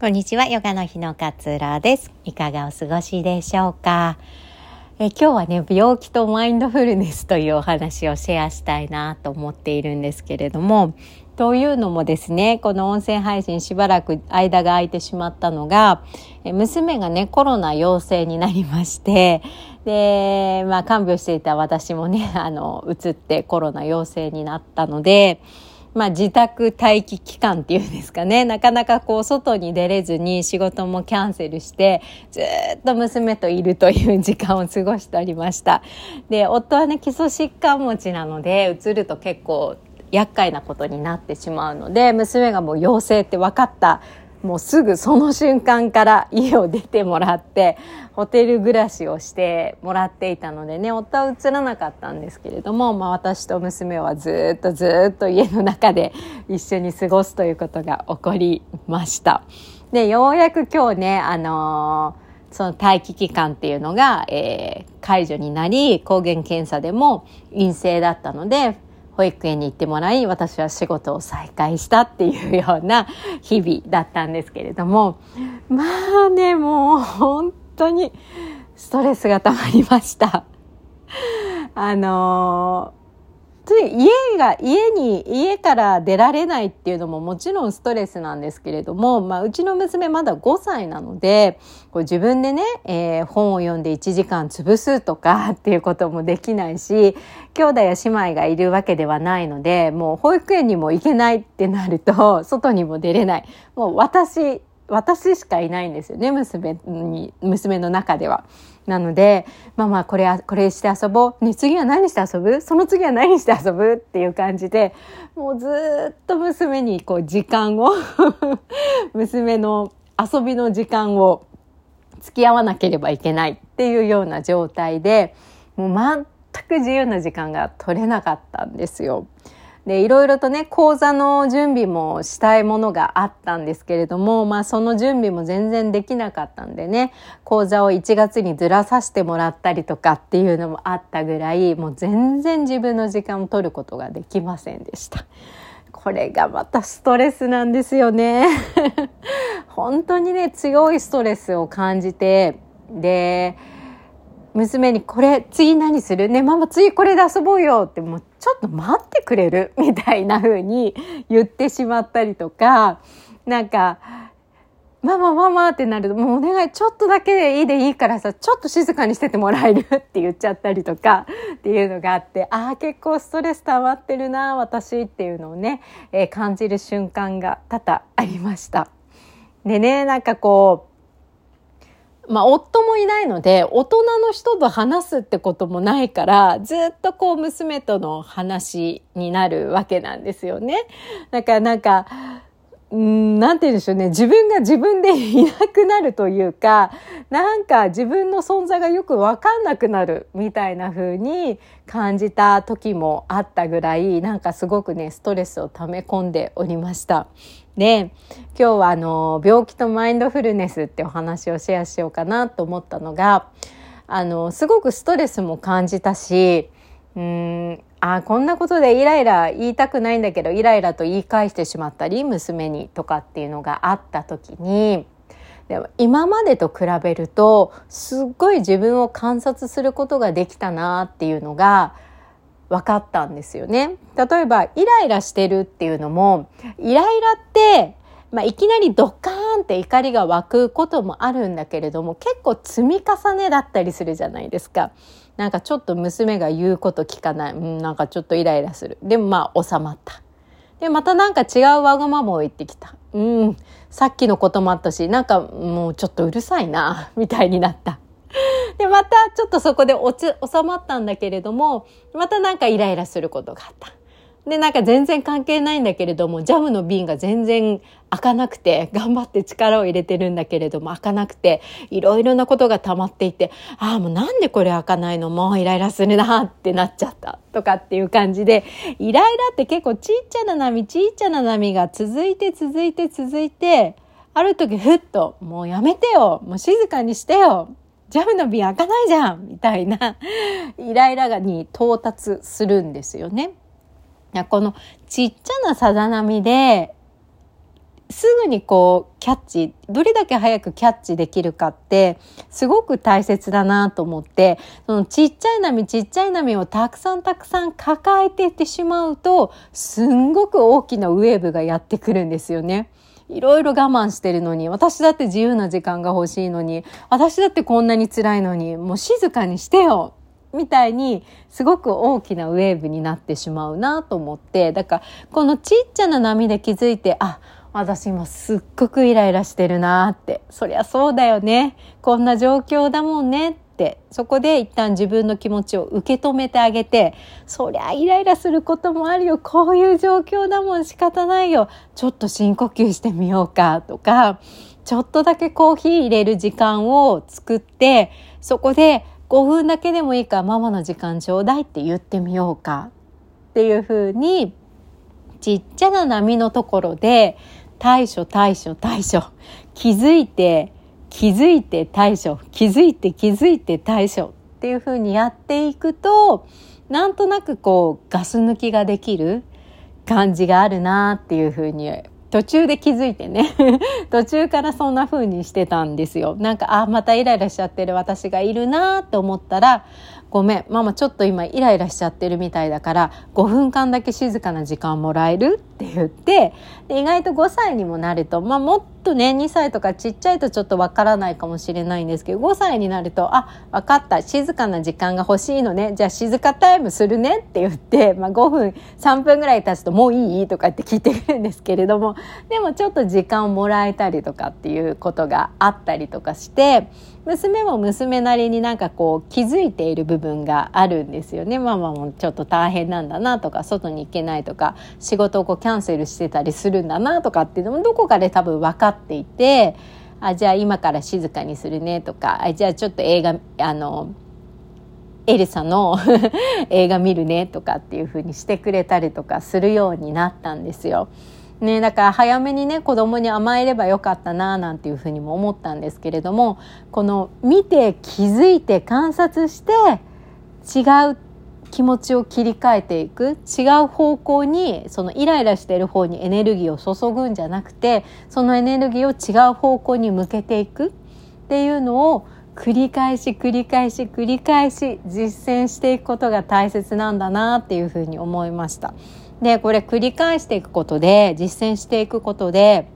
こんにちは、ヨガの日の勝浦です。いかがお過ごしでしょうか？え今日はね、病気とマインドフルネスというお話をシェアしたいなと思っているんですけれども、というのもですね、この音声配信しばらく間が空いてしまったのが、え娘がね、コロナ陽性になりまして、で、まあ、看病していた私もね、あの、移ってコロナ陽性になったので、まあ、自宅待機期間っていうんですかね、なかなかこう、外に出れずに仕事もキャンセルして、ずっと娘といるという時間を過ごしておりました。で、夫はね、基礎疾患持ちなので、うつると結構、厄介なことになってしまうので、娘がもう陽性って分かったもうすぐその瞬間から家を出てもらってホテル暮らしをしてもらっていたのでね夫は移らなかったんですけれども、まあ、私と娘はずっとずっと家の中で一緒に過ごすということが起こりました。でようやく今日ねあのー、その待機期間っていうのが、えー、解除になり抗原検査でも陰性だったので保育園に行ってもらい私は仕事を再開したっていうような日々だったんですけれどもまあねもう本当にストレスがたまりました。あの家が、家に、家から出られないっていうのももちろんストレスなんですけれども、まあ、うちの娘まだ5歳なので、こう自分でね、えー、本を読んで1時間潰すとか っていうこともできないし、兄弟や姉妹がいるわけではないので、もう保育園にも行けないってなると、外にも出れない。もう私、私しかいないんですよね、娘に、娘の中では。なので、まあまあ、これ、これして遊ぼう。ね、次は何して遊ぶ？その次は何して遊ぶ？っていう感じで、もうずっと娘にこう時間を 娘の遊びの時間を付き合わなければいけないっていうような状態で、もう全く自由な時間が取れなかったんですよ。で、いろいろとね、講座の準備もしたいものがあったんですけれども、まあその準備も全然できなかったんでね、講座を1月にずらさせてもらったりとかっていうのもあったぐらい、もう全然自分の時間を取ることができませんでした。これがまたストレスなんですよね。本当にね、強いストレスを感じて、で、娘にこれ次何する？ねママ次これで遊ぼうよってもうちょっと待ってくれる？みたいな風に言ってしまったりとかなんかママママってなるともうお願いちょっとだけでいいでいいからさちょっと静かにしててもらえるって言っちゃったりとかっていうのがあってああ結構ストレス溜まってるな私っていうのをね、えー、感じる瞬間が多々ありました。でねなんかこうまあ、夫もいないので、大人の人と話すってこともないから、ずっとこう、娘との話になるわけなんですよね。だからなんか、んなんて言うんでしょうね。自分が自分でいなくなるというか、なんか自分の存在がよくわかんなくなるみたいな風に感じた時もあったぐらい、なんかすごくね、ストレスを溜め込んでおりました。で今日はあの病気とマインドフルネスってお話をシェアしようかなと思ったのがあのすごくストレスも感じたしうんあこんなことでイライラ言いたくないんだけどイライラと言い返してしまったり娘にとかっていうのがあった時にでも今までと比べるとすっごい自分を観察することができたなっていうのが分かったんですよね。例えば、イライラしてるっていうのも、イライラって、まあ、いきなりドカーンって怒りが湧くこともあるんだけれども、結構積み重ねだったりするじゃないですか。なんかちょっと娘が言うこと聞かない。うん、なんかちょっとイライラする。でもまあ収まった。で、またなんか違うわがままを言ってきた。うん、さっきのこともあったし、なんかもうちょっとうるさいな、みたいになった。で、またちょっとそこで落ち、収まったんだけれども、またなんかイライラすることがあった。で、なんか全然関係ないんだけれども、ジャムの瓶が全然開かなくて、頑張って力を入れてるんだけれども、開かなくて、いろいろなことが溜まっていて、ああ、もうなんでこれ開かないの？もうイライラするなってなっちゃった。とかっていう感じで、イライラって結構ちっちゃな波、ちっちゃな波が続いて続いて続いて、ある時ふっと、もうやめてよもう静かにしてよジャムの瓶開かないじゃんみたいな イライラに到達するんですよね。このちっちゃなさざ波ですぐにこうキャッチどれだけ早くキャッチできるかってすごく大切だなと思ってそのちっちゃい波ちっちゃい波をたくさんたくさん抱えていってしまうとすんごく大きなウェーブがやってくるんですよね。いろいろ我慢してるのに、私だって自由な時間が欲しいのに、私だってこんなに辛いのに、もう静かにしてよみたいにすごく大きなウェーブになってしまうなと思ってだからこのちっちゃな波で気づいてあ私今すっごくイライラしてるなってそりゃそうだよね。こんな状況だもんねっってそこで一旦自分の気持ちを受け止めてあげてそりゃイライラすることもあるよ。こういう状況だもん仕方ないよ。ちょっと深呼吸してみようかとかちょっとだけコーヒー入れる時間を作ってそこで5分だけでもいいからママの時間ちょうだいって言ってみようか。っていうふうにちっちゃな波のところで対処対処対処気づいて気づいて対処気づいて気づいて対処っていうふうにやっていくとなんとなくこうガス抜きができる感じがあるなっていうふうに途中で気づいてね 途中からそんな風にしてたんですよ。なんかあまたイライラしちゃってる私がいるなと思ったらごめんママちょっと今イライラしちゃってるみたいだから5分間だけ静かな時間もらえるって言って意外と5歳にもなると、まあ、もっとね2歳とかちっちゃいとちょっとわからないかもしれないんですけど5歳になると「あ分かった静かな時間が欲しいのねじゃあ静かタイムするね」って言って、まあ、5分3分ぐらい経つと「もういい?」とかって聞いてくるんですけれどもでもちょっと時間をもらえたりとかっていうことがあったりとかして娘も娘なりになんかこう気づいている部分があるんですよねママもちょっと大変なんだなとか外に行けないとか仕事をこうキャンセルしてたりするんだなとかっていうのもどこかで多分分かっていてあじゃあ今から静かにするねとかあじゃあちょっと映画あのエリサの 映画見るねとかっていう風にしてくれたりとかするようになったんですよ。ね、だから早めにね子供に甘えればよかったななんていうふうにも思ったんですけれどもこの見て気づいて観察して違う気持ちを切り替えていく違う方向にそのイライラしている方にエネルギーを注ぐんじゃなくてそのエネルギーを違う方向に向けていくっていうのを繰り返し繰り返し繰り返し実践していくことが大切なんだなっていうふうに思いました。でこれ繰り返していくことで実践していくことで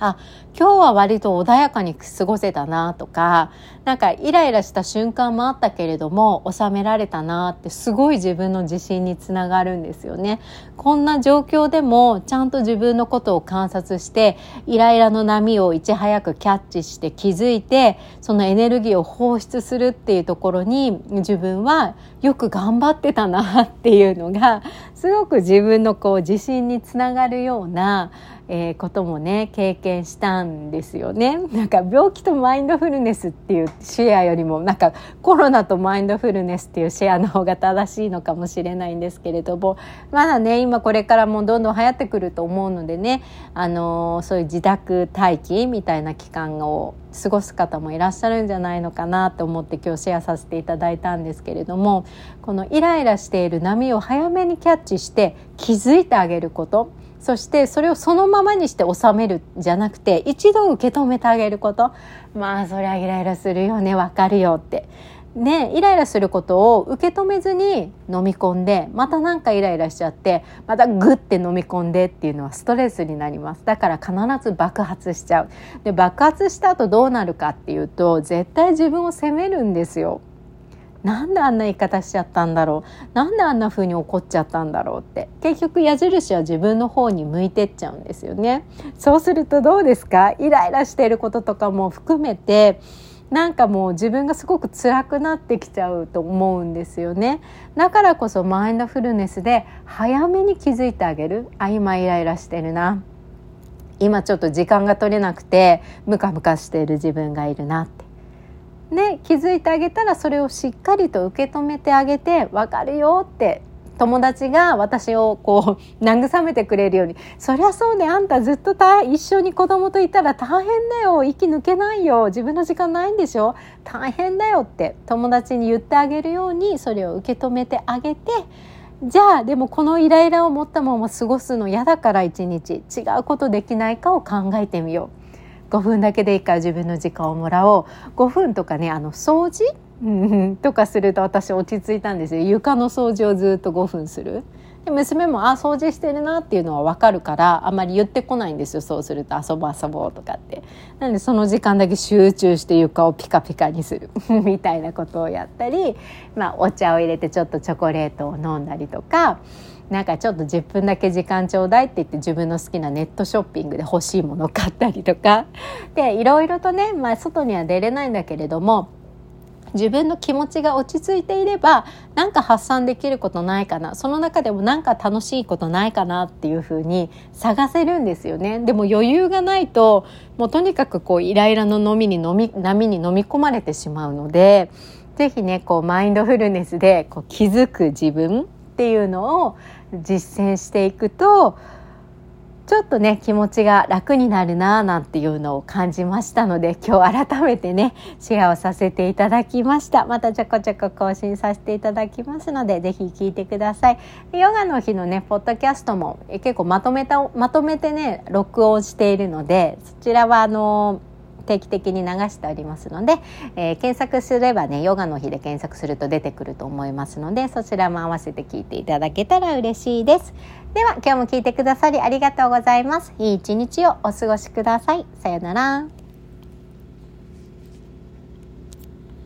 あ今日は割と穏やかに過ごせたなとかなんかイライラした瞬間もあったけれども収められたなってすごい自分の自信につながるんですよね。こんな状況でもちゃんと自分のことを観察してイライラの波をいち早くキャッチして気づいてそのエネルギーを放出するっていうところに自分はよく頑張ってたなっていうのがすごく自分のこう自信につながるようなえー、こともね経験したんですよね。なんか病気とマインドフルネスっていうシェアよりもなんかコロナとマインドフルネスっていうシェアの方が正しいのかもしれないんですけれども まだね今これからもどんどん流行ってくると思うのでね、あのー、そういう自宅待機みたいな期間を過ごす方もいらっしゃるんじゃないのかなと思って今日シェアさせていただいたんですけれどもこのイライラしている波を早めにキャッチして気づいてあげること。そしてそれをそのままにして収めるじゃなくて一度受け止めてあげること。まあそりゃイライラするよねわかるよって。ねイライラすることを受け止めずに飲み込んでまたなんかイライラしちゃってまたグッて飲み込んでっていうのはストレスになります。だから必ず爆発しちゃう。で爆発した後どうなるかっていうと絶対自分を責めるんですよ。なんであんな言い方しちゃったんだろう。なんであんな風に怒っちゃったんだろうって。結局矢印は自分の方に向いてっちゃうんですよね。そうするとどうですか？イライラしていることとかも含めてなんかもう自分がすごく辛くなってきちゃうと思うんですよね。だからこそマインドフルネスで早めに気づいてあげる。あ今イライラしてるな。今ちょっと時間が取れなくてムカムカしている自分がいるなって。で気づいてあげたらそれをしっかりと受け止めてあげて分かるよって友達が私をこう慰めてくれるように「そりゃそうねあんたずっと一緒に子供といたら大変だよ。息抜けないよ。自分の時間ないんでしょ。大変だよ」って友達に言ってあげるようにそれを受け止めてあげてじゃあでもこのイライラを持ったまま過ごすの嫌だから一日。違うことできないかを考えてみよう。5分だけでいいから自分の時間をもらおう。5分とかねあの掃除？とかすると私落ち着いたんですよ。床の掃除をずっと5分する。で娘もあ掃除してるなっていうのは分かるからあまり言ってこないんですよ。そうすると遊ぼう遊ぼうとかって。なんでその時間だけ集中して床をピカピカにする。みたいなことをやったり、まあ、お茶を入れてちょっとチョコレートを飲んだりとか。なんかちょっと10分だけ時間ちょうだいって言って自分の好きなネットショッピングで欲しいものを買ったりとか。でいろいろとね、まあ、外には出れないんだけれども自分の気持ちが落ち着いていれば何か発散できることないかな。その中でも何か楽しいことないかなっていうふうに探せるんですよね。でも余裕がないともうとにかくこうイライラの飲みに飲み波に飲み込まれてしまうので是非ねこうマインドフルネスでこう気づく自分っていうのを実践していくとちょっとね気持ちが楽になるななんていうのを感じましたので今日改めてねシェアをさせていただきました。またちょこちょこ更新させていただきますのでぜひ聞いてください。ヨガの日のねポッドキャストも結構まとめたまとめてね録音しているのでそちらはあの定期的に流しておりますので、えー、検索すればねヨガの日で検索すると出てくると思いますのでそちらも合わせて聞いていただけたら嬉しいです。では今日も聞いてくださりありがとうございます。いい一日をお過ごしください。さようなら。